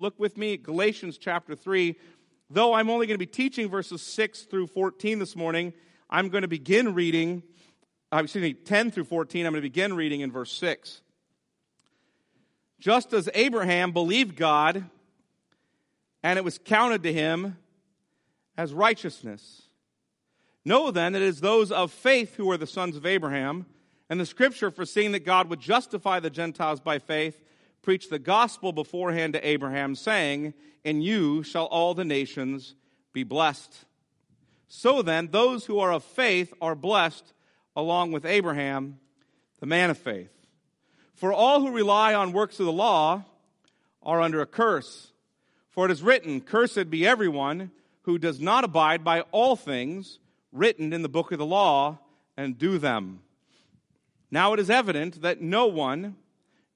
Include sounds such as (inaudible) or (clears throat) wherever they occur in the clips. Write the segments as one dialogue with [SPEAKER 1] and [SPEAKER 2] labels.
[SPEAKER 1] Look with me at Galatians chapter 3. Though I'm only going to be teaching verses 6 through 14 this morning, I'm going to begin reading, uh, excuse me, 10 through 14. I'm going to begin reading in verse 6. Just as Abraham believed God, and it was counted to him as righteousness. Know then that it is those of faith who are the sons of Abraham, and the scripture, foreseeing that God would justify the Gentiles by faith, preached the gospel beforehand to Abraham, saying, In you shall all the nations be blessed. So then, those who are of faith are blessed along with Abraham, the man of faith. For all who rely on works of the law are under a curse. For it is written, Cursed be everyone who does not abide by all things written in the book of the law and do them. Now it is evident that no one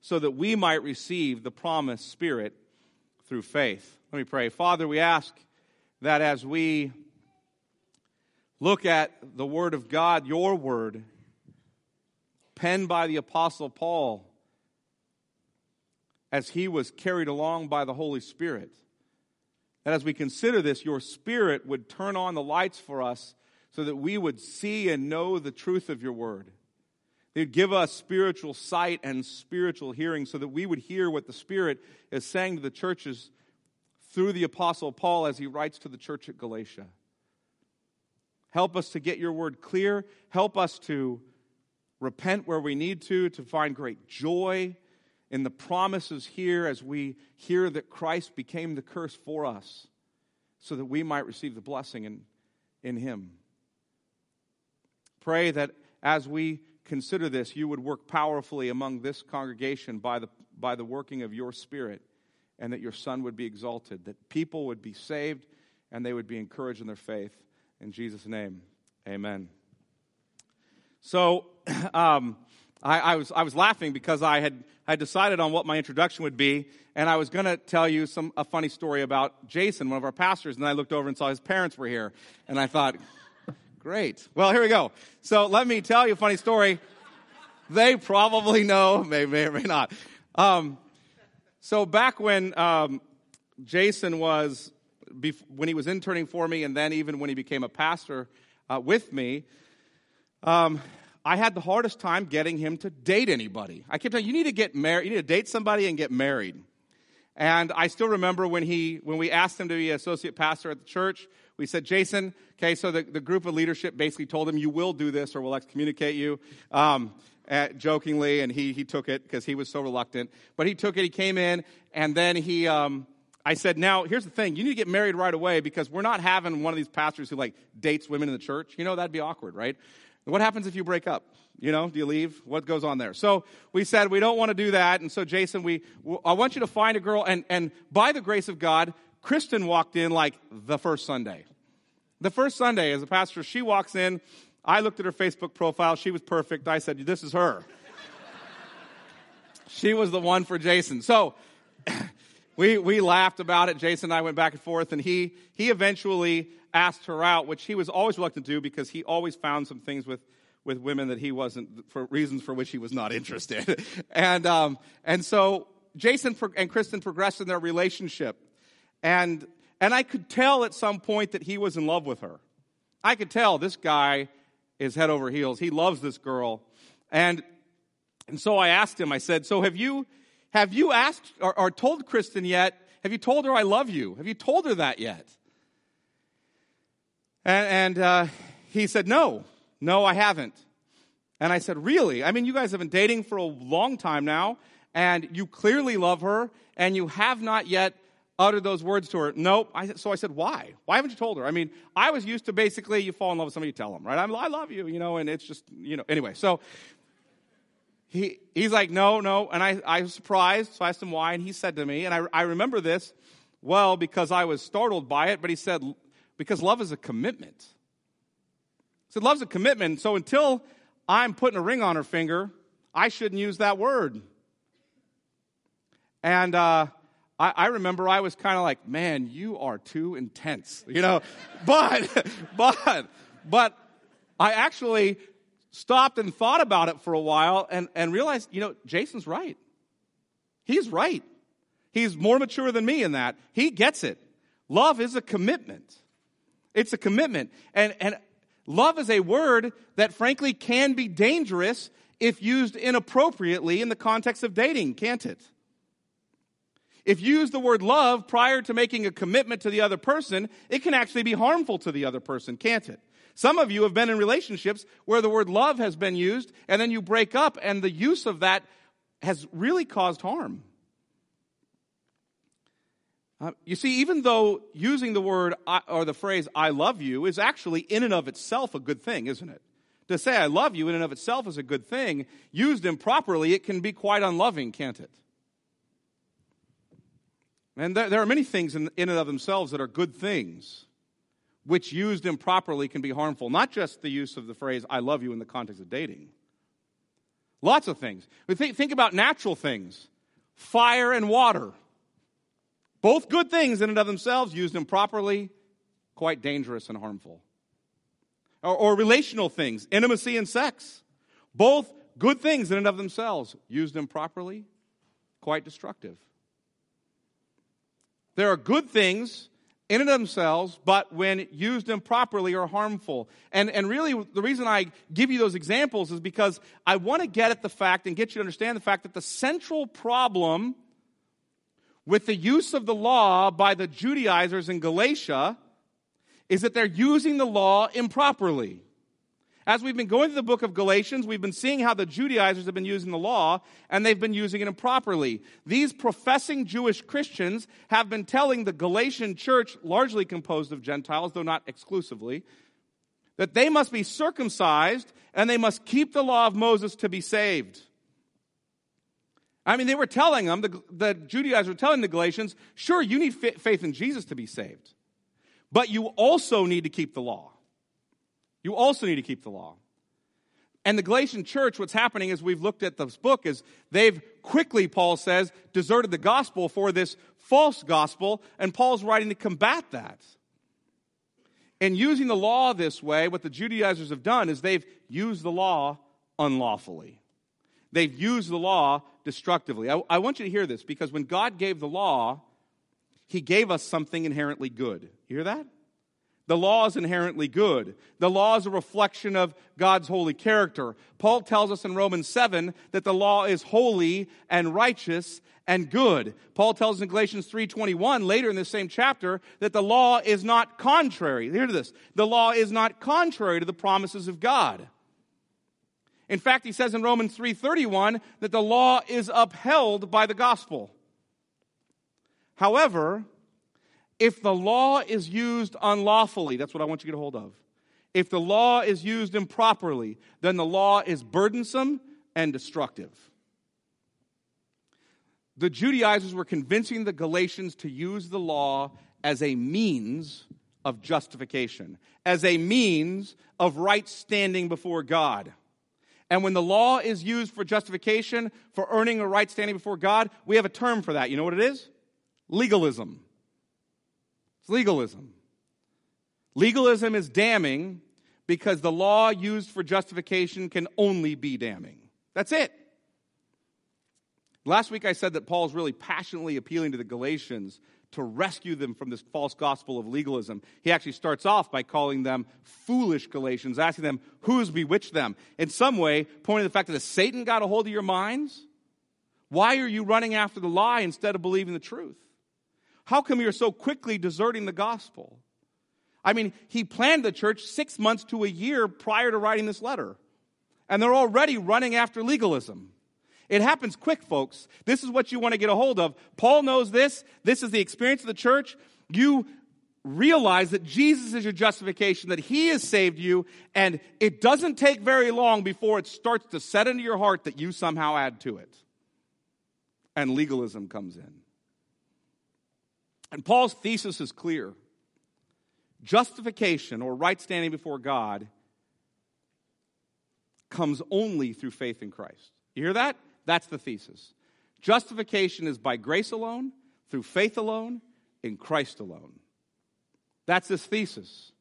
[SPEAKER 1] so that we might receive the promised Spirit through faith. Let me pray. Father, we ask that as we look at the Word of God, your Word, penned by the Apostle Paul, as he was carried along by the Holy Spirit, that as we consider this, your Spirit would turn on the lights for us so that we would see and know the truth of your Word. He'd give us spiritual sight and spiritual hearing so that we would hear what the Spirit is saying to the churches through the Apostle Paul as he writes to the church at Galatia. Help us to get your word clear. Help us to repent where we need to, to find great joy in the promises here as we hear that Christ became the curse for us so that we might receive the blessing in, in him. Pray that as we consider this, you would work powerfully among this congregation by the, by the working of your Spirit, and that your Son would be exalted, that people would be saved, and they would be encouraged in their faith. In Jesus' name, amen. So, (clears throat) um, I, I, was, I was laughing because I had, I decided on what my introduction would be, and I was going to tell you some, a funny story about Jason, one of our pastors, and I looked over and saw his parents were here, and I thought, Great. Well, here we go. So let me tell you a funny story. They probably know, may, may or may not. Um, so back when um, Jason was, when he was interning for me, and then even when he became a pastor uh, with me, um, I had the hardest time getting him to date anybody. I kept telling you, need to get married, you need to date somebody and get married. And I still remember when he, when we asked him to be associate pastor at the church, we said, Jason, okay, so the, the group of leadership basically told him, you will do this or we'll excommunicate you. Um, at, jokingly, and he, he took it because he was so reluctant. But he took it, he came in, and then he, um, I said, now, here's the thing. You need to get married right away because we're not having one of these pastors who like dates women in the church. You know, that'd be awkward, right? What happens if you break up? You know, do you leave? What goes on there? So we said we don't want to do that. And so Jason, we, I want you to find a girl. And, and by the grace of God, Kristen walked in like the first Sunday. The first Sunday, as a pastor, she walks in. I looked at her Facebook profile. She was perfect. I said, This is her. she was the one for Jason. So (clears throat) we, we laughed about it. Jason and I went back and forth, and he, he eventually asked her out, which he was always reluctant to do because he always found some things with, with women that he wasn't, for reasons for which he was not (laughs) interested. and, um, and so Jason and Kristen progressed in their relationship. And and I could tell at some point that he was in love with her. I could tell this guy is head over heels. He loves this girl. And, and so I asked him, I said, So have you, have you asked or, or told Kristen yet? Have you told her I love you? Have you told her that yet? And, and uh, he said, No, no, I haven't. And I said, Really? I mean, you guys have been dating for a long time now, and you clearly love her, and you have not yet uttered those words to her. Nope. I, so I said, why? Why haven't you told her? I mean, I was used to basically you fall in love with somebody, you tell them, right? I'm, I love you, you know, and it's just, you know, anyway. So he, he's like, no, no. And I, I was surprised. So I asked him why. And he said to me, and I, I remember this, Well, because I was startled by it, but he said, because love is a commitment. He said, love's a commitment. So until I'm putting a ring on her finger, I shouldn't use that word. And uh, I, I remember I was kind of like, man, you are too intense, you know. but, (laughs) but, but I actually stopped and thought about it for a while and, and realized, you know, Jason's right. He's right. He's more mature than me in that. He gets it. Love is a commitment. It's a commitment. And, and love is a word that frankly can be dangerous if used inappropriately in the context of dating, can't it? If you use the word love prior to making a commitment to the other person, it can actually be harmful to the other person, can't it? Some of you have been in relationships where the word love has been used and then you break up and the use of that has really caused harm. Uh, you see, even though using the word or the phrase I love you is actually in and of itself a good thing, isn't it? To say I love you in and of itself is a good thing, used improperly, it can be quite unloving, can't it? And there, there are many things in, in and of themselves that are good things, which used improperly can be harmful. Not just the use of the phrase I love you in the context of dating. Lots of things. Think, think about natural things fire and water. Both good things in and of themselves, used improperly, quite dangerous and harmful. Or, or, relational things, intimacy and sex. Both good things in and of themselves, used improperly, quite destructive. There are good things in and themselves, but when used improperly are harmful. And, and really, the reason I give you those examples is because I want to get at the fact and get you to understand the fact that the central problem with the use of the law by the Judaizers in Galatia is that they're using the law improperly. As we've been going through the book of Galatians, we've been seeing how the Judaizers have been using the law, and they've been using it improperly. These professing Jewish Christians have been telling the Galatian church, largely composed of Gentiles, though not exclusively, that they must be circumcised and they must keep the law of Moses to be saved. I mean, they were telling them, the, the Judaizers were telling the Galatians, sure, you need faith in Jesus to be saved, but you also need to keep the law. You also need to keep the law. And the Galatian church, what's happening as we've looked at this book is they've quickly, Paul says, deserted the gospel for this false gospel, and Paul's writing to combat that. And using the law this way, what the Judaizers have done is they've used the law unlawfully. They've used the law destructively. I, I, want you to hear this because when God gave the law, He gave us something inherently good. You hear that? The law is inherently good. The law is a reflection of God's holy character. Paul tells us in Romans 7 that the law is holy and righteous and good. Paul tells us in Galatians 3:21 later in the same chapter that the law is not contrary. Hear this. The law is not contrary to the promises of God. In fact, he says in Romans 3:31 that the law is upheld by the gospel. However, if the law is used unlawfully, that's what I want you to get a hold of. If the law is used improperly, then the law is burdensome and destructive. The Judaizers were convincing the Galatians to use the law as a means of justification, as a means of right standing before God. And when the law is used for justification, for earning a right standing before God, we have a term for that. You know what it is? Legalism. Legalism. Legalism is damning because the law used for justification can only be damning. That's it. Last week I said that Paul's really passionately appealing to the Galatians to rescue them from this false gospel of legalism. He actually starts off by calling them foolish Galatians, asking them, Who's bewitched them? In some way, pointing to the fact that Satan got a hold of your minds? Why are you running after the lie instead of believing the truth? How come you're so quickly deserting the gospel? I mean, he planned the church six months to a year prior to writing this letter. And they're already running after legalism. It happens quick, folks. This is what you want to get a hold of. Paul knows this. This is the experience of the church. You realize that Jesus is your justification, that He has saved you, and it doesn't take very long before it starts to set into your heart that you somehow add to it. And legalism comes in. And Paul's thesis is clear justification or right standing before God comes only through faith in Christ. You hear that? That's the thesis. Justification is by grace alone, through faith alone, in Christ alone. That's his thesis.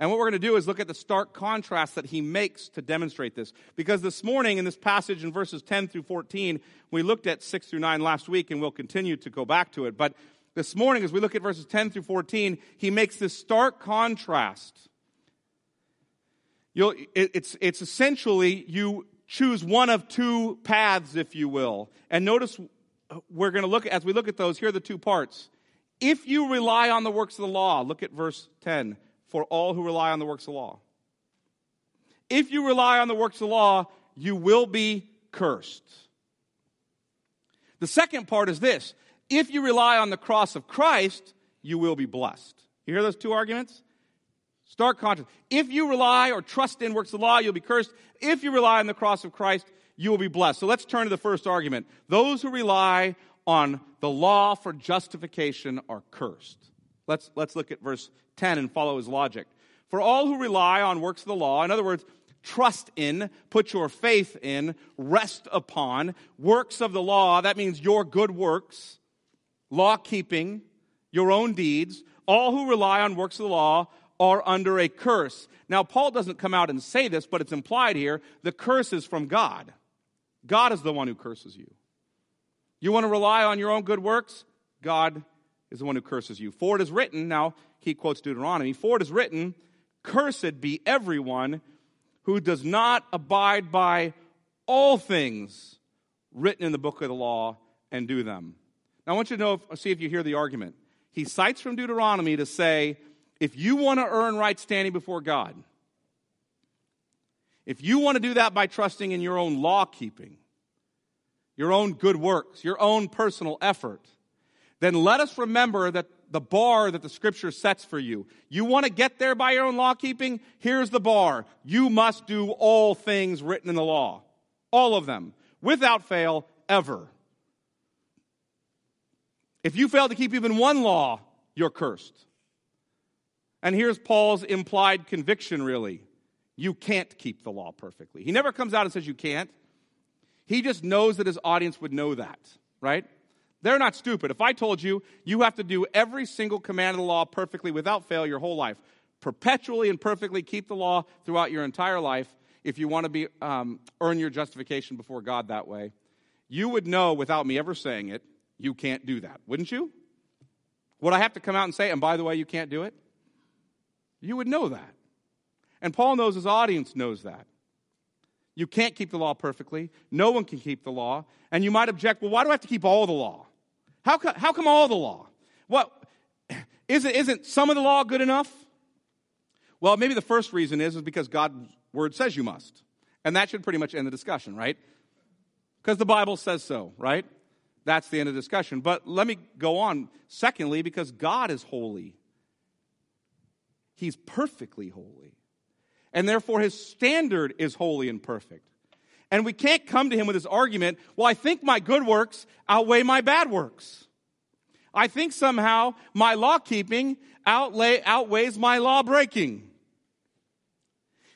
[SPEAKER 1] And what we're going to do is look at the stark contrast that he makes to demonstrate this. Because this morning, in this passage in verses 10 through 14, we looked at 6 through 9 last week, and we'll continue to go back to it. But this morning, as we look at verses 10 through 14, he makes this stark contrast. You'll, it, it's, it's essentially you choose one of two paths, if you will. And notice uh, we're going to look, as we look at those, here are the two parts. If you rely on the works of the law, look at verse 10 for all who rely on the works of the law. If you rely on the works of the law, you will be cursed. The second part is this if you rely on the cross of Christ, you will be blessed. You hear those two arguments? Stark contrast. If you rely or trust in works of the law, you'll be cursed. If you rely on the cross of Christ, you will be blessed. So let's turn to the first argument. Those who rely on the law for justification are cursed. Let's, let's look at verse 10 and follow his logic. For all who rely on works of the law, in other words, trust in, put your faith in, rest upon works of the law, that means your good works, law keeping, your own deeds, all who rely on works of the law are under a curse. Now, Paul doesn't come out and say this, but it's implied here. The curse is from God. God is the one who curses you. You want to rely on your own good works? God is the one who curses you. For it is written, now he quotes Deuteronomy, for it is written, Cursed be everyone who does not abide by all things written in the book of the law and do them. Now I want you to know, see if you hear the argument. He cites from Deuteronomy to say, if you want to earn right standing before God, if you want to do that by trusting in your own law keeping, your own good works, your own personal effort, then let us remember that the bar that the scripture sets for you. You want to get there by your own law keeping? Here's the bar. You must do all things written in the law. All of them. Without fail, ever. If you fail to keep even one law, you're cursed. And here's Paul's implied conviction, really. You can't keep the law perfectly. He never comes out and says you can't. He just knows that his audience would know that, right? They're not stupid. If I told you you have to do every single command of the law perfectly without fail your whole life, perpetually and perfectly keep the law throughout your entire life, if you want to be, um, earn your justification before God that way, you would know without me ever saying it, you can't do that, wouldn't you? Would I have to come out and say, and by the way, you can't do it? You would know that. And Paul knows his audience knows that. You can't keep the law perfectly. No one can keep the law. And you might object, well, why do I have to keep all the law? How, co- how come all the law? What, isn't, isn't some of the law good enough? Well, maybe the first reason is, is because God's word says you must. And that should pretty much end the discussion, right? Because the Bible says so, right? That's the end of the discussion. But let me go on. Secondly, because God is holy. He's perfectly holy. And therefore, his standard is holy and perfect. And we can't come to him with this argument, well, I think my good works outweigh my bad works. I think somehow my law keeping outweighs my law breaking.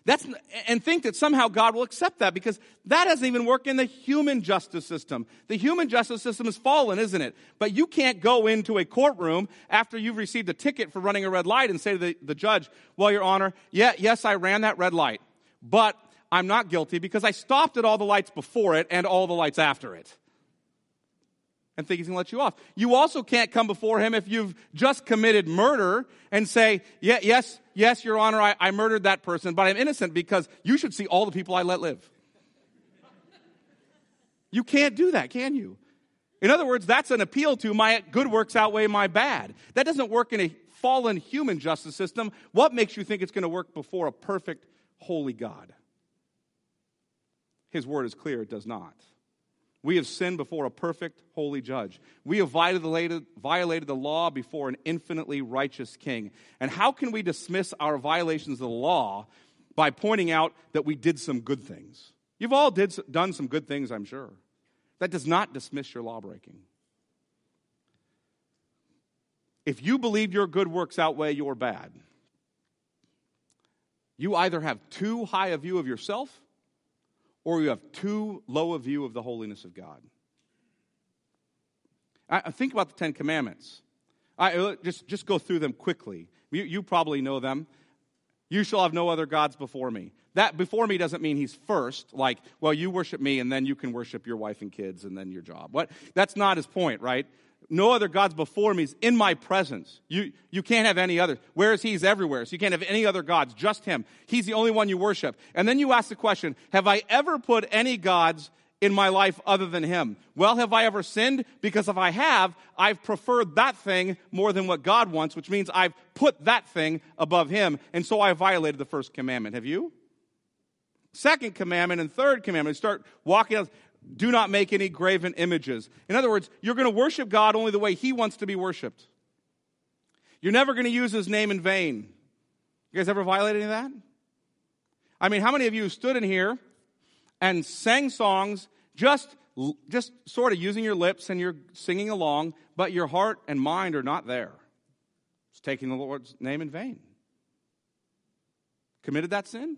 [SPEAKER 1] That's, and think that somehow God will accept that because that doesn't even work in the human justice system. The human justice system is fallen, isn't it? But you can't go into a courtroom after you've received a ticket for running a red light and say to the, the judge, well, your honor, yeah, yes, I ran that red light, but I'm not guilty because I stopped at all the lights before it and all the lights after it and think he's going to let you off. You also can't come before him if you've just committed murder and say, yeah, yes, yes, your honor, I, I murdered that person, but I'm innocent because you should see all the people I let live. you can't do that, can you? In other words, that's an appeal to my good works outweigh my bad. That doesn't work in a fallen human justice system. What makes you think it's going to work before a perfect, holy God? His word is clear, it does not. We have sinned before a perfect, holy judge. We have violated, the law before an infinitely righteous king. And how can we dismiss our violations of the law by pointing out that we did some good things? You've all did, done some good things, I'm sure. That does not dismiss your law breaking. if you believe your good works outweigh your bad, you either have too high a view of yourself or you have too low a view of the holiness of God. I, think about the Ten Commandments. I, just, just go through them quickly. You, you probably know them. You shall have no other gods before me. That before me doesn't mean he's first, like, well, you worship me and then you can worship your wife and kids and then your job. What? That's not his point, right? No other gods before me is in my presence. You, you can't have any other. Whereas he's everywhere, so you can't have any other gods, just him. He's the only one you worship. And then you ask the question, have I ever put any gods in my life other than him? Well, have I ever sinned? Because if I have, I've preferred that thing more than what God wants, which means I've put that thing above him, and so I violated the first commandment. Have you? Second commandment and third commandment start walking out. Do not make any graven images. In other words, you're going to worship God only the way He wants to be worshiped. You're never going to use His name in vain. You guys ever violate any of that? I mean, how many of you stood in here and sang songs just, just sort of using your lips and you're singing along, but your heart and mind are not there. It's taking the Lord's name in vain. Committed that sin?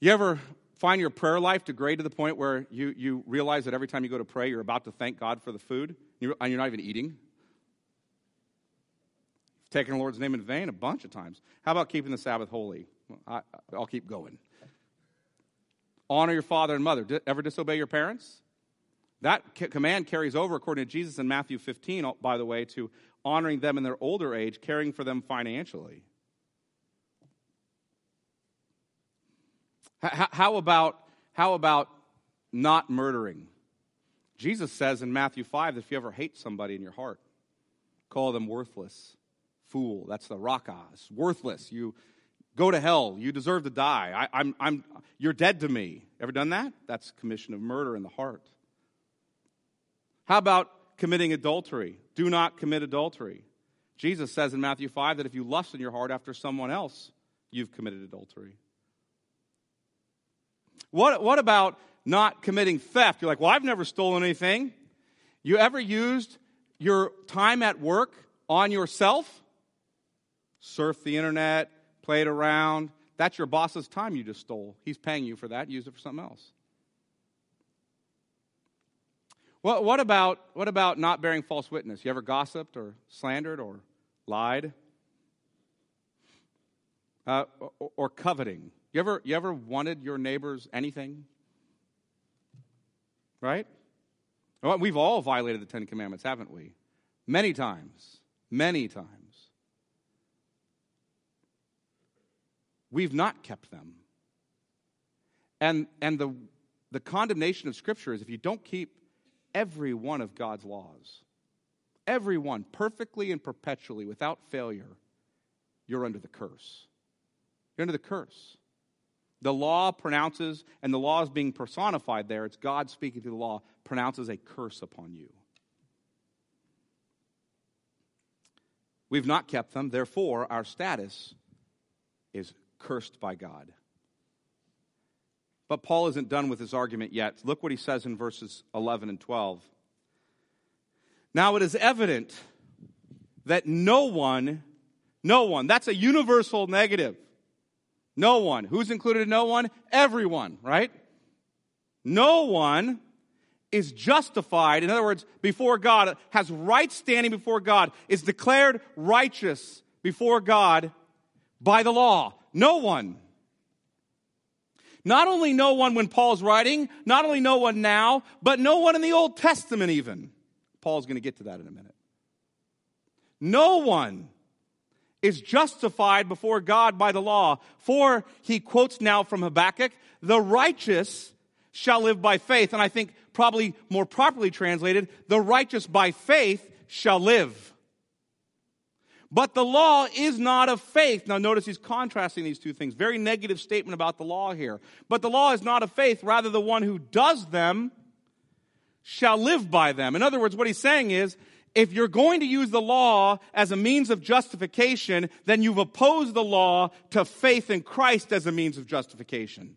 [SPEAKER 1] You ever find your prayer life degrade to the point where you, you realize that every time you go to pray, you're about to thank God for the food and you're not even eating? Taking the Lord's name in vain a bunch of times. How about keeping the Sabbath holy? I, will keep going. Honor your father and mother. Ever disobey your parents? That command carries over, according to Jesus in Matthew 15, by the way, to honoring them in their older age, caring for them financially. How about, how about not murdering? Jesus says in Matthew 5 that if you ever hate somebody in your heart, call them worthless, fool. That's the rakas. Worthless. You, Go to hell. You deserve to die. I, I'm, I'm, you're dead to me. Ever done that? That's commission of murder in the heart. How about committing adultery? Do not commit adultery. Jesus says in Matthew 5 that if you lust in your heart after someone else, you've committed adultery. What, what about not committing theft? You're like, well, I've never stolen anything. You ever used your time at work on yourself? Surf the internet, played around. That's your boss's time you just stole. He's paying you for that. Use it for something else. What, what, about, what about not bearing false witness? You ever gossiped or slandered or lied? Uh, or, or, coveting. You ever, you ever wanted your neighbor's anything? Right? Well, we've all violated the Ten Commandments, haven't we? Many times. Many times. We've not kept them. And, and the, the condemnation of Scripture is if you don't keep every one of God's laws, every one, perfectly and perpetually, without failure, you're under the curse. You're under the curse. The law pronounces, and the law is being personified there, it's God speaking through the law, pronounces a curse upon you. We've not kept them, therefore, our status is cursed by God. But Paul isn't done with his argument yet. Look what he says in verses 11 and 12. Now it is evident that no one, no one, that's a universal negative. No one. Who's included in no one? Everyone, right? No one is justified. In other words, before God, has right standing before God, is declared righteous before God by the law. No one. Not only no one when Paul's writing, not only no one now, but no one in the Old Testament even. Paul's going to get to that in a minute. No one is justified before God by the law. For, he quotes now from Habakkuk, the righteous shall live by faith. And I think probably more properly translated, the righteous by faith shall live. But the law is not of faith. Now, notice he's contrasting these two things. Very negative statement about the law here. But the law is not of faith. Rather, the one who does them shall live by them. In other words, what he's saying is, if you're going to use the law as a means of justification, then you've opposed the law to faith in Christ as a means of justification.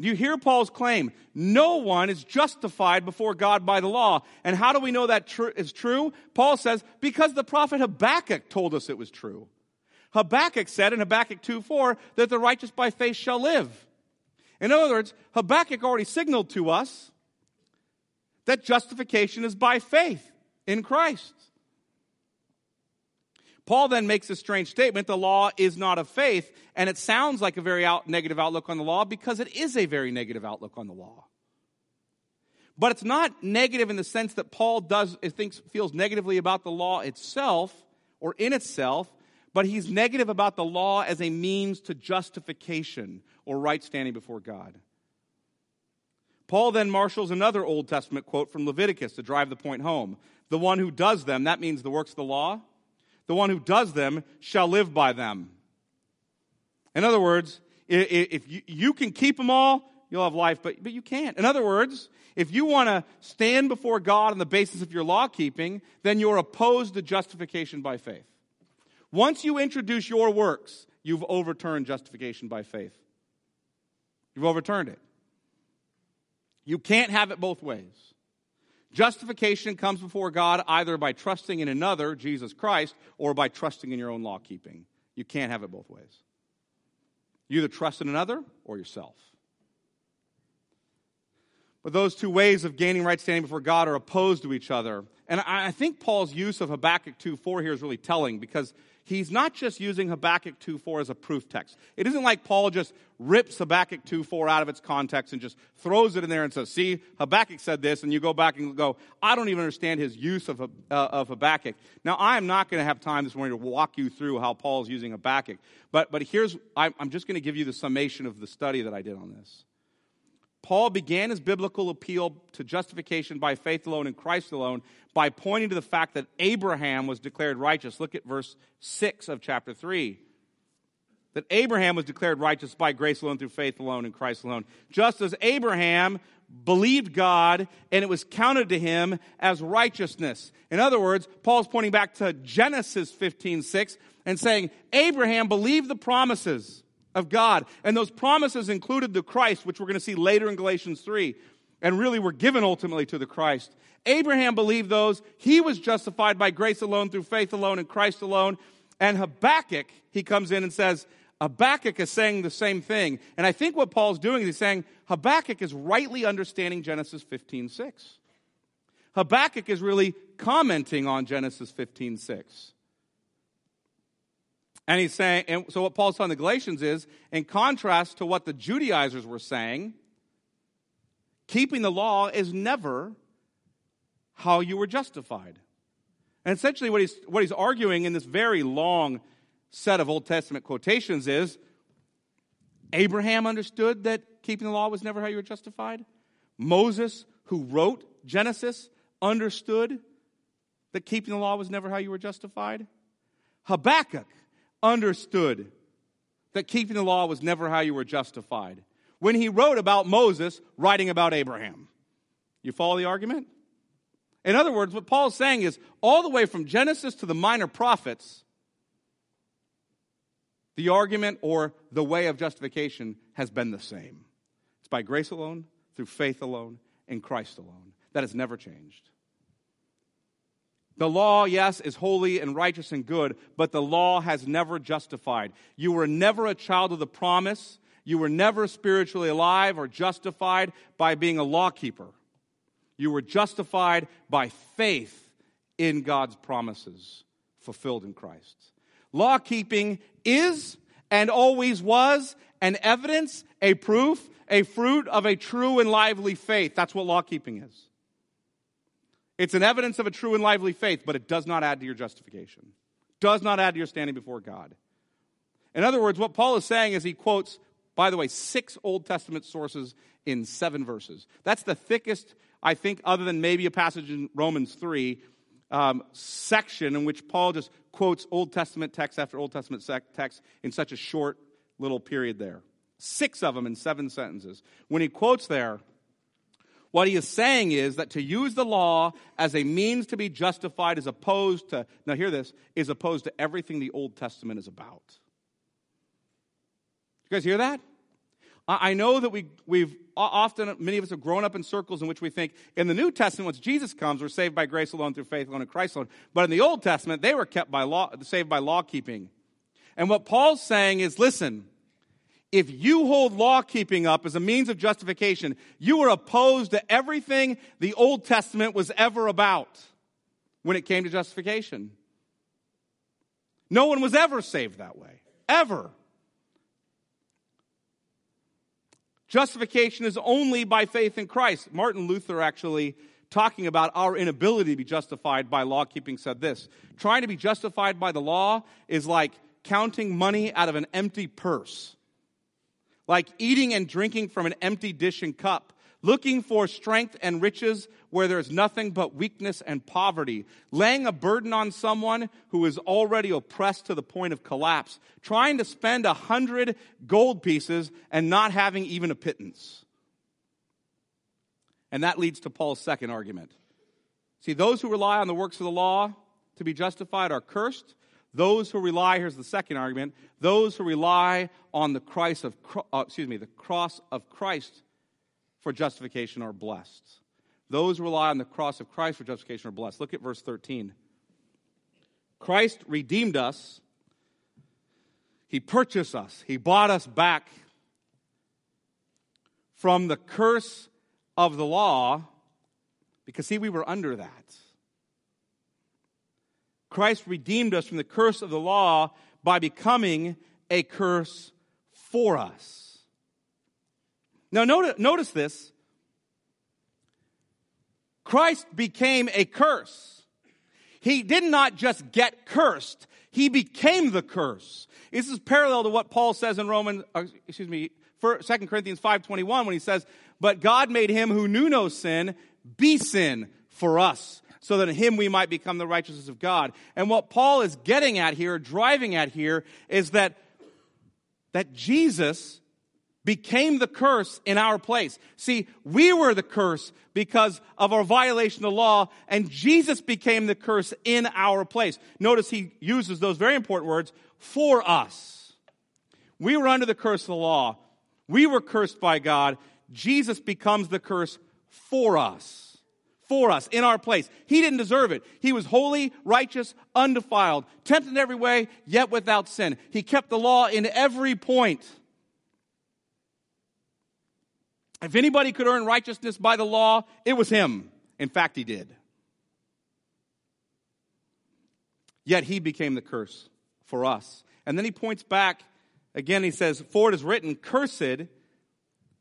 [SPEAKER 1] Do you hear Paul's claim no one is justified before God by the law. And how do we know that tr- is true? Paul says, because the prophet Habakkuk told us it was true. Habakkuk said in Habakkuk 2 4 that the righteous by faith shall live. In other words, Habakkuk already signaled to us that justification is by faith in Christ. Paul then makes a strange statement the law is not of faith, and it sounds like a very out, negative outlook on the law because it is a very negative outlook on the law. But it's not negative in the sense that Paul does thinks feels negatively about the law itself or in itself, but he's negative about the law as a means to justification or right standing before God. Paul then marshals another Old Testament quote from Leviticus to drive the point home. The one who does them, that means the works of the law, the one who does them shall live by them. In other words, if you, can keep them all, you'll have life, but, but you can't. In other words, if you want to stand before God on the basis of your law keeping, then you're opposed to justification by faith. Once you introduce your works, you've overturned justification by faith. You've overturned it. You can't have it both ways. Justification comes before God either by trusting in another, Jesus Christ, or by trusting in your own law keeping. You can't have it both ways. You either trust in another or yourself. But those two ways of gaining right standing before God are opposed to each other. And I think Paul's use of Habakkuk 2 4 here is really telling because he's not just using Habakkuk 2 4 as a proof text. It isn't like Paul just rips Habakkuk 2 4 out of its context and just throws it in there and says, See, Habakkuk said this, and you go back and go, I don't even understand his use of, uh, of Habakkuk. Now, I am not going to have time this morning to walk you through how Paul's using Habakkuk, but, but here's, I'm just going to give you the summation of the study that I did on this. Paul began his biblical appeal to justification by faith alone in Christ alone by pointing to the fact that Abraham was declared righteous. Look at verse 6 of chapter 3. That Abraham was declared righteous by grace alone through faith alone in Christ alone. Just as Abraham believed God and it was counted to him as righteousness. In other words, Paul's pointing back to Genesis 15 6 and saying, Abraham believed the promises of God. And those promises included the Christ, which we're going to see later in Galatians 3, and really were given ultimately to the Christ. Abraham believed those. He was justified by grace alone, through faith alone, in Christ alone. And Habakkuk, he comes in and says, Habakkuk is saying the same thing. And I think what Paul's doing is he's saying Habakkuk is rightly understanding Genesis 15 6. Habakkuk is really commenting on Genesis 15 6. And he's saying, and so what Paul's telling the Galatians is, in contrast to what the Judaizers were saying, keeping the law is never how you were justified. And essentially, what he's, what he's arguing in this very long set of Old Testament quotations is Abraham understood that keeping the law was never how you were justified. Moses, who wrote Genesis, understood that keeping the law was never how you were justified. Habakkuk understood that keeping the law was never how you were justified. When he wrote about Moses, writing about Abraham. You follow the argument? In other words, what Paul's saying is all the way from Genesis to the minor prophets, the argument or the way of justification has been the same. It's by grace alone, through faith alone, in Christ alone. That has never changed. The law, yes, is holy and righteous and good, but the law has never justified. You were never a child of the promise. You were never spiritually alive or justified by being a lawkeeper. You were justified by faith in God's promises fulfilled in Christ. Law keeping is and always was an evidence, a proof, a fruit of a true and lively faith. That's what law keeping is. It's an evidence of a true and lively faith, but it does not add to your justification. Does not add to your standing before God. In other words, what Paul is saying is he quotes, by the way, six Old Testament sources in seven verses. That's the thickest, I think, other than maybe a passage in Romans 3, um, section in which Paul just quotes Old Testament text after Old Testament text in such a short little period there. Six of them in seven sentences. When he quotes there, what he is saying is that to use the law as a means to be justified is opposed to, now hear this, is opposed to everything the Old Testament is about. You guys hear that? I know that we, we've often, many of us have grown up in circles in which we think in the New Testament, once Jesus comes, we're saved by grace alone through faith alone in Christ alone. But in the Old Testament, they were kept by law, saved by law keeping. And what Paul's saying is listen, if you hold law keeping up as a means of justification, you are opposed to everything the Old Testament was ever about when it came to justification. No one was ever saved that way. Ever. Justification is only by faith in Christ. Martin Luther actually talking about our inability to be justified by law keeping said this trying to be justified by the law is like counting money out of an empty purse like eating and drinking from an empty dish and cup looking for strength and riches where there's nothing but weakness and poverty, laying a burden on someone who is already oppressed to the point of collapse, trying to spend a hundred gold pieces and not having even a pittance. And that leads to Paul's second argument. See, those who rely on the works of the law to be justified are cursed. Those who rely, here's the second argument, those who rely on the Christ of, uh, excuse me, the cross of Christ for justification are blessed. Those who rely on the cross of Christ for justification are blessed. Look at verse 13. Christ redeemed us. He purchased us. He bought us back from the curse of the law because, see, we were under that. Christ redeemed us from the curse of the law by becoming a curse for us. Now, notice, notice this. Christ became a curse. He did not just get cursed, he became the curse. This is parallel to what Paul says in Romans, uh, excuse me, 2 Corinthians 5.21 when he says, But God made him who knew no sin be sin for us, so that in him we might become the righteousness of God. And what Paul is getting at here, driving at here, is that, that Jesus became the curse in our place. See, we were the curse because of our violation of the law, and Jesus became the curse in our place. Notice he uses those very important words for us. We were under the curse of the law. We were cursed by God. Jesus becomes the curse for us. For us, in our place. He didn't deserve it. He was holy, righteous, undefiled, tempted in every way, yet without sin. He kept the law in every point. If anybody could earn righteousness by the law, it was him. In fact, he did. Yet he became the curse for us. And then he points back again, he says, For it is written, Cursed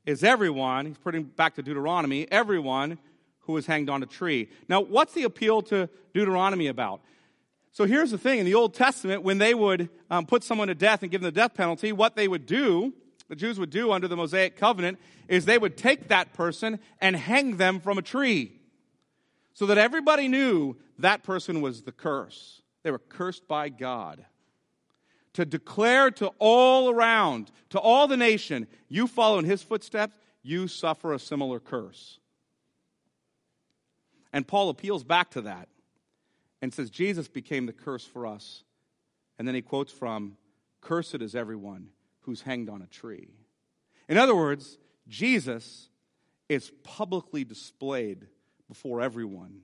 [SPEAKER 1] is everyone, he's putting back to Deuteronomy, everyone who is hanged on a tree. Now, what's the appeal to Deuteronomy about? So here's the thing in the Old Testament, when they would um, put someone to death and give them the death penalty, what they would do the Jews would do under the Mosaic covenant is they would take that person and hang them from a tree so that everybody knew that person was the curse. They were cursed by God. To declare to all around, to all the nation, you follow in his footsteps, you suffer a similar curse. And Paul appeals back to that and says, Jesus became the curse for us. And then he quotes from, Cursed is everyone who's hanged on a tree. In other words, Jesus is publicly displayed before everyone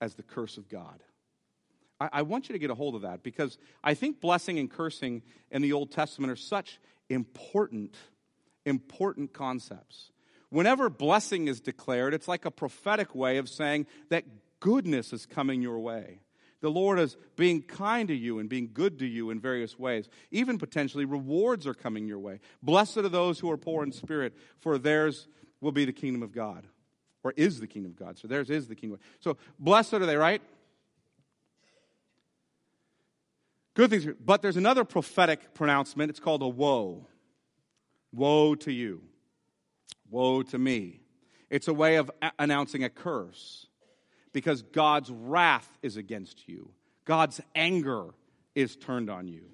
[SPEAKER 1] as the curse of God. I, I, want you to get a hold of that because I think blessing and cursing in the Old Testament are such important, important concepts. Whenever blessing is declared, it's like a prophetic way of saying that goodness is coming your way. The Lord is being kind to you and being good to you in various ways. Even potentially, rewards are coming your way. Blessed are those who are poor in spirit, for theirs will be the kingdom of God, or is the kingdom of God. So theirs is the kingdom. So blessed are they, right? Good things. But there's another prophetic pronouncement. It's called a woe. Woe to you. Woe to me. It's a way of announcing a curse because God's wrath is against you, God's anger is turned on you.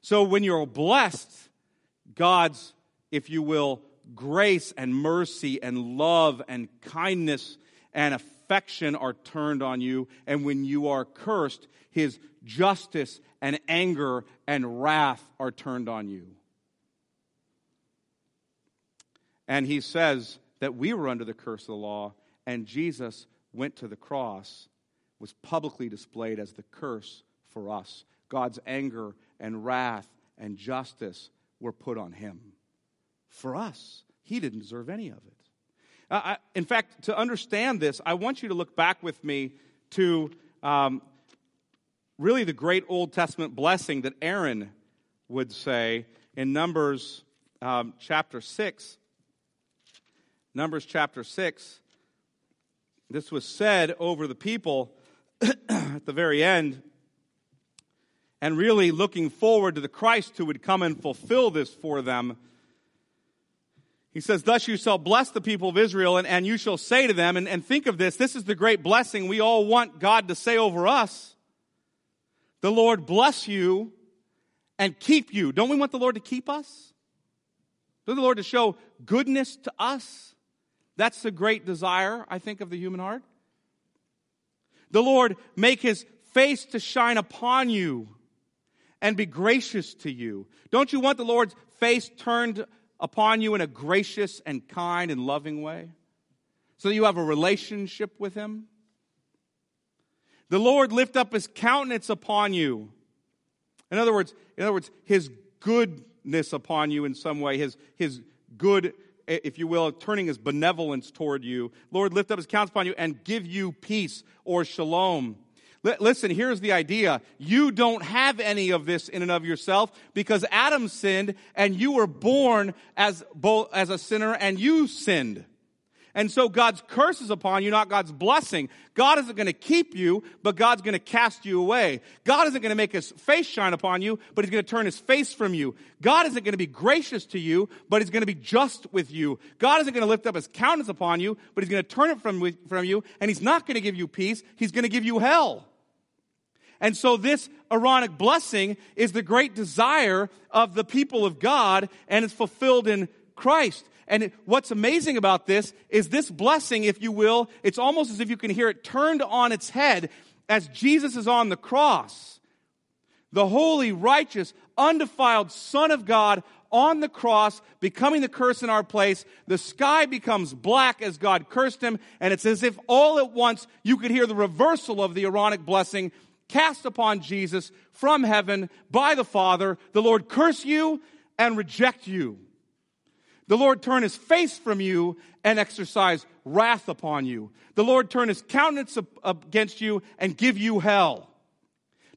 [SPEAKER 1] So when you're blessed, God's, if you will, grace and mercy and love and kindness and affection are turned on you. And when you are cursed, his justice and anger and wrath are turned on you. And he says that we were under the curse of the law, and Jesus went to the cross, was publicly displayed as the curse for us. God's anger and wrath and justice were put on him. For us, he didn't deserve any of it. Uh, I, in fact, to understand this, I want you to look back with me to um, really the great Old Testament blessing that Aaron would say in Numbers um, chapter 6. Numbers chapter 6. This was said over the people (clears throat) at the very end, and really looking forward to the Christ who would come and fulfill this for them. He says, Thus you shall bless the people of Israel, and, and you shall say to them, and, and think of this, this is the great blessing we all want God to say over us. The Lord bless you and keep you. Don't we want the Lord to keep us? Don't the Lord to show goodness to us? That's the great desire, I think, of the human heart. The Lord make his face to shine upon you and be gracious to you. Don't you want the Lord's face turned upon you in a gracious and kind and loving way? So that you have a relationship with him? The Lord lift up his countenance upon you. In other words, in other words, his goodness upon you in some way, his, his good, Eh, if you will, turning his benevolence toward you. Lord, lift up his countenance upon you and give you peace or shalom. Listen, here's the idea. You don't have any of this in and of yourself because Adam sinned and you were born as, both, as a sinner and you sinned. And so God's curse is upon you, not God's blessing. God isn't going to keep you, but God's going to cast you away. God isn't going to make his face shine upon you, but he's going to turn his face from you. God isn't going to be gracious to you, but he's going to be just with you. God isn't going to lift up his countenance upon you, but he's going to turn it from, from you, and he's not going to give you peace. He's going to give you hell. And so this Aaronic blessing is the great desire of the people of God, and it's fulfilled in Christ. And what's amazing about this is this blessing, if you will, it's almost as if you can hear it turned on its head as Jesus is on the cross. The holy, righteous, undefiled Son of God on the cross, becoming the curse in our place. The sky becomes black as God cursed him, and it's as if all at once you could hear the reversal of the Aaronic blessing cast upon Jesus from heaven by the Father. The Lord curse you and reject you the Lord turn his face from you and exercise wrath upon you. The Lord turn his countenance against you and give you hell.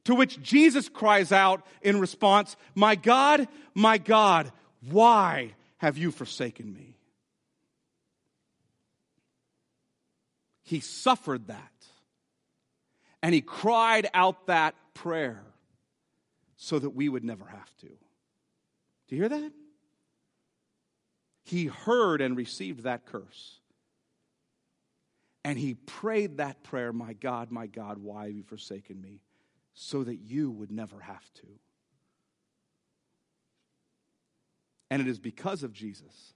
[SPEAKER 1] To which Jesus cries out in response, My God, my God, why have you forsaken me? He suffered that. And he cried out that prayer so that we would never have to. Do you hear that? He heard and received that curse. And he prayed that prayer, My God, my God, why have you forsaken me? So that you would never have to. And it is because of Jesus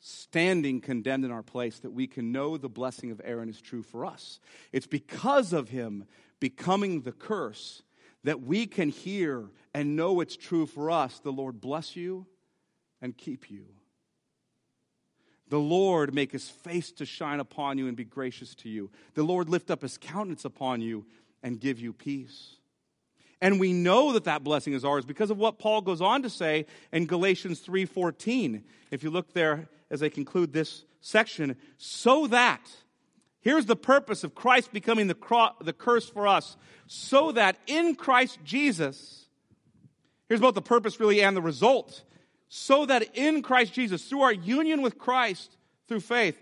[SPEAKER 1] standing condemned in our place that we can know the blessing of Aaron is true for us. It's because of him becoming the curse that we can hear and know it's true for us. The Lord bless you and keep you. The Lord make his face to shine upon you and be gracious to you. The Lord lift up his countenance upon you and give you peace. And we know that that blessing is ours because of what Paul goes on to say in Galatians 3:14. If you look there as I conclude this section, so that here's the purpose of Christ becoming the, cro- the curse for us, so that in Christ Jesus, here's both the purpose really and the result so that in Christ Jesus, through our union with Christ through faith,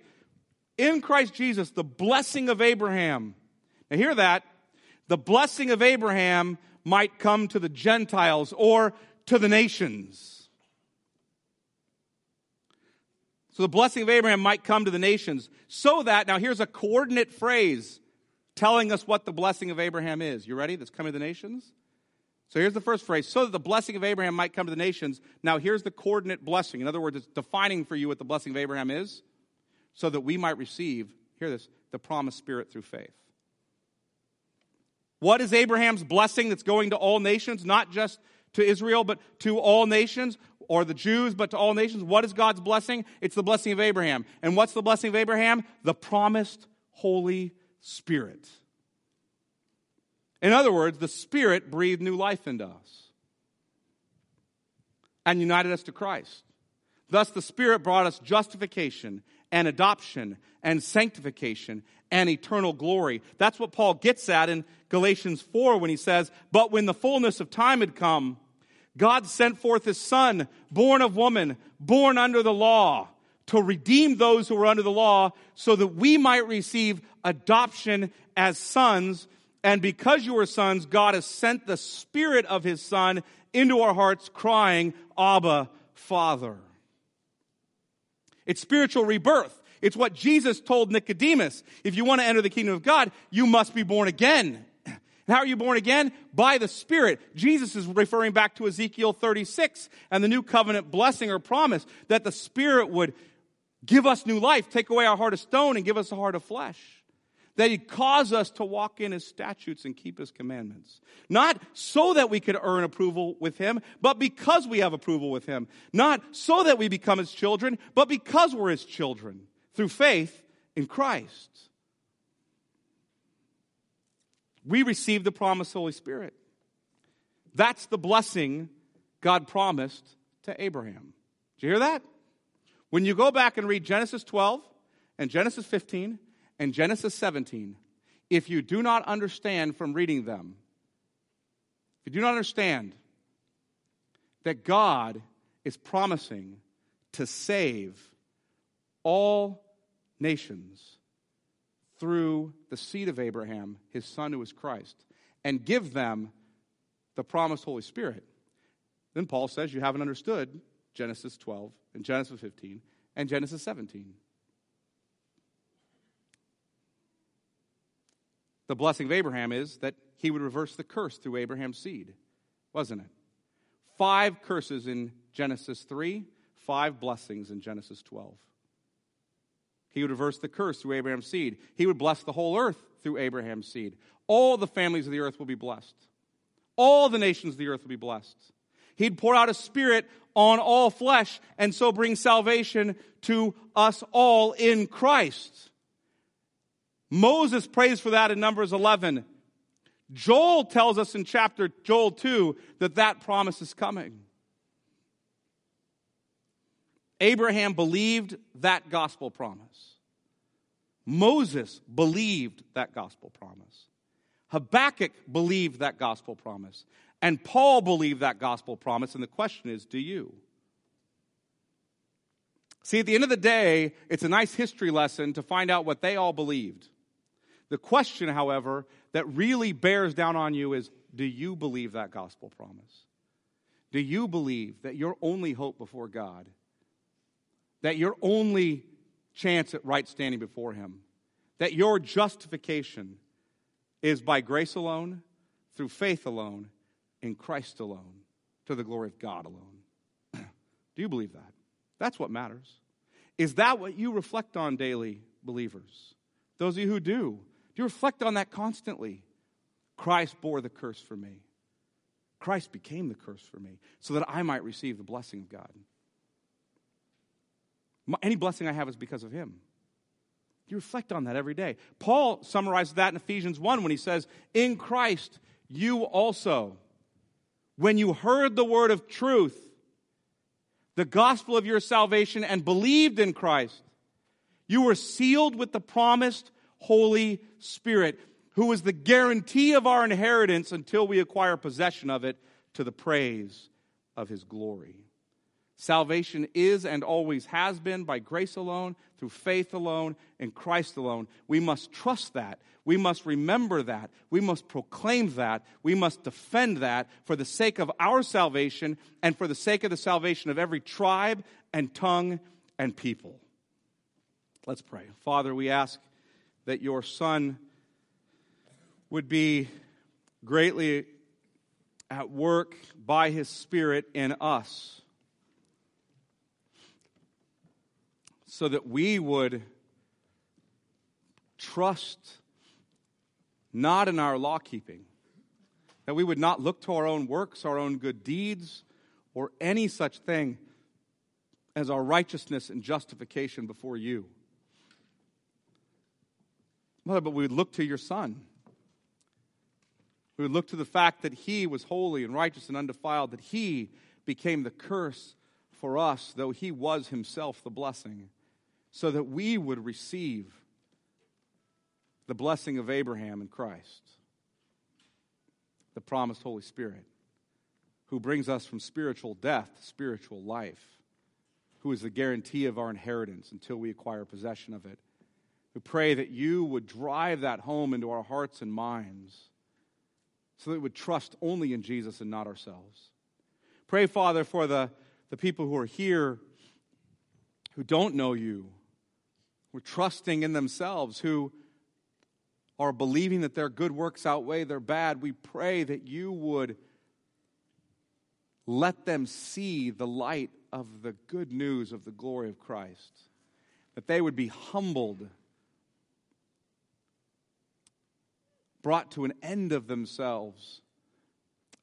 [SPEAKER 1] in Christ Jesus, the blessing of Abraham. Now, hear that. The blessing of Abraham might come to the Gentiles or to the nations. So, the blessing of Abraham might come to the nations. So that, now here's a coordinate phrase telling us what the blessing of Abraham is. You ready? That's coming to the nations? So here's the first phrase so that the blessing of Abraham might come to the nations. Now here's the coordinate blessing. In other words, it's defining for you what the blessing of Abraham is so that we might receive, hear this, the promised spirit through faith. What is Abraham's blessing that's going to all nations, not just to Israel, but to all nations? or the Jews, but to all nations. What is God's blessing? It's the blessing of Abraham. And what's the blessing of Abraham? The promised Holy Spirit. In other words, the Spirit breathed new life into us and united us to Christ. Thus, the Spirit brought us justification and adoption and sanctification and eternal glory. That's what Paul gets at in Galatians 4 when he says, But when the fullness of time had come, God sent forth his Son, born of woman, born under the law, to redeem those who were under the law, so that we might receive adoption as sons. And because you are sons, God has sent the Spirit of his Son into our hearts, crying, Abba, Father. It's spiritual rebirth. It's what Jesus told Nicodemus. If you want to enter the kingdom of God, you must be born again. (clears throat) And how are you born again? By the Spirit. Jesus is referring back to Ezekiel 36 and the new covenant blessing or promise that the Spirit would give us new life, take away our heart of stone and give us a heart of flesh. That He'd cause us to walk in His statutes and keep His commandments. Not so that we could earn approval with Him, but because we have approval with Him. Not so that we become His children, but because we're His children through faith in Christ we receive the promised Holy Spirit. That's the blessing God promised to Abraham. Did you hear that? When you go back and read Genesis 12 and Genesis 15 and Genesis 17, if you do not understand from reading them, if you do not understand that God is promising to save all nations through the seed of Abraham, his son who is Christ, and give them the promised Holy Spirit. Then Paul says you haven't understood Genesis 12 and Genesis 15 and Genesis 17. The blessing of Abraham is that he would reverse the curse through Abraham's seed, wasn't it? Five curses in Genesis 3, five blessings in Genesis 12. He would reverse the curse through Abraham's seed. He would bless the whole earth through Abraham's seed. All the families of the earth will be blessed. All the nations of the earth will be blessed. He'd pour out a spirit on all flesh and so bring salvation to us all in Christ. Moses prays for that in Numbers 11. Joel tells us in chapter Joel 2 that that promise is coming. Abraham believed that gospel promise. Moses believed that gospel promise. Habakkuk believed that gospel promise. And Paul believed that gospel promise. And the question is do you? See, at the end of the day, it's a nice history lesson to find out what they all believed. The question, however, that really bears down on you is do you believe that gospel promise? Do you believe that your only hope before God that your only chance at right standing before Him, that your justification is by grace alone, through faith alone, in Christ alone, to the glory of God alone. (clears throat) Do you believe that? That's what matters. Is that what you reflect on daily, believers? Those of you who do, you reflect on that constantly? Christ bore the curse for me. Christ became the curse for me so that I might receive the blessing of God. Any blessing I have is because of him. You reflect on that every day. Paul summarizes that in Ephesians 1 when he says, In Christ, you also, when you heard the word of truth, the gospel of your salvation, and believed in Christ, you were sealed with the promised Holy Spirit, who is the guarantee of our inheritance until we acquire possession of it to the praise of his glory. Salvation is and always has been by grace alone, through faith alone, in Christ alone. We must trust that. We must remember that. We must proclaim that. We must defend that for the sake of our salvation and for the sake of the salvation of every tribe and tongue and people. Let's pray. Father, we ask that your Son would be greatly at work by his Spirit in us so that we would trust not in our law keeping, that we would not look to our own works, our own good deeds, or any such thing as our righteousness and justification before you. Mother, but we would look to your Son. We would look to the fact that He was holy and righteous and undefiled, that He became the curse for us, though He was Himself the blessing, so that we would receive the blessing of Abraham in Christ, the promised Holy Spirit, who brings us from spiritual death to spiritual life, who is the guarantee of our inheritance until we acquire possession of it. We pray that you would drive that home into our hearts and minds so that we would trust only in Jesus and not ourselves. Pray, Father, for the, the people who are here who don't know you, who are trusting in themselves, who are believing that their good works outweigh their bad, we pray that you would let them see the light of the good news of the glory of Christ, that they would be humbled, brought to an end of themselves,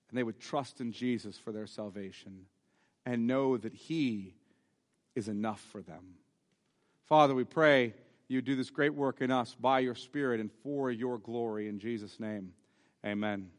[SPEAKER 1] and they would trust in Jesus for their salvation and know that He is enough for them. Father, we pray you do this great work in us by your Spirit and for your glory. In Jesus' name, amen.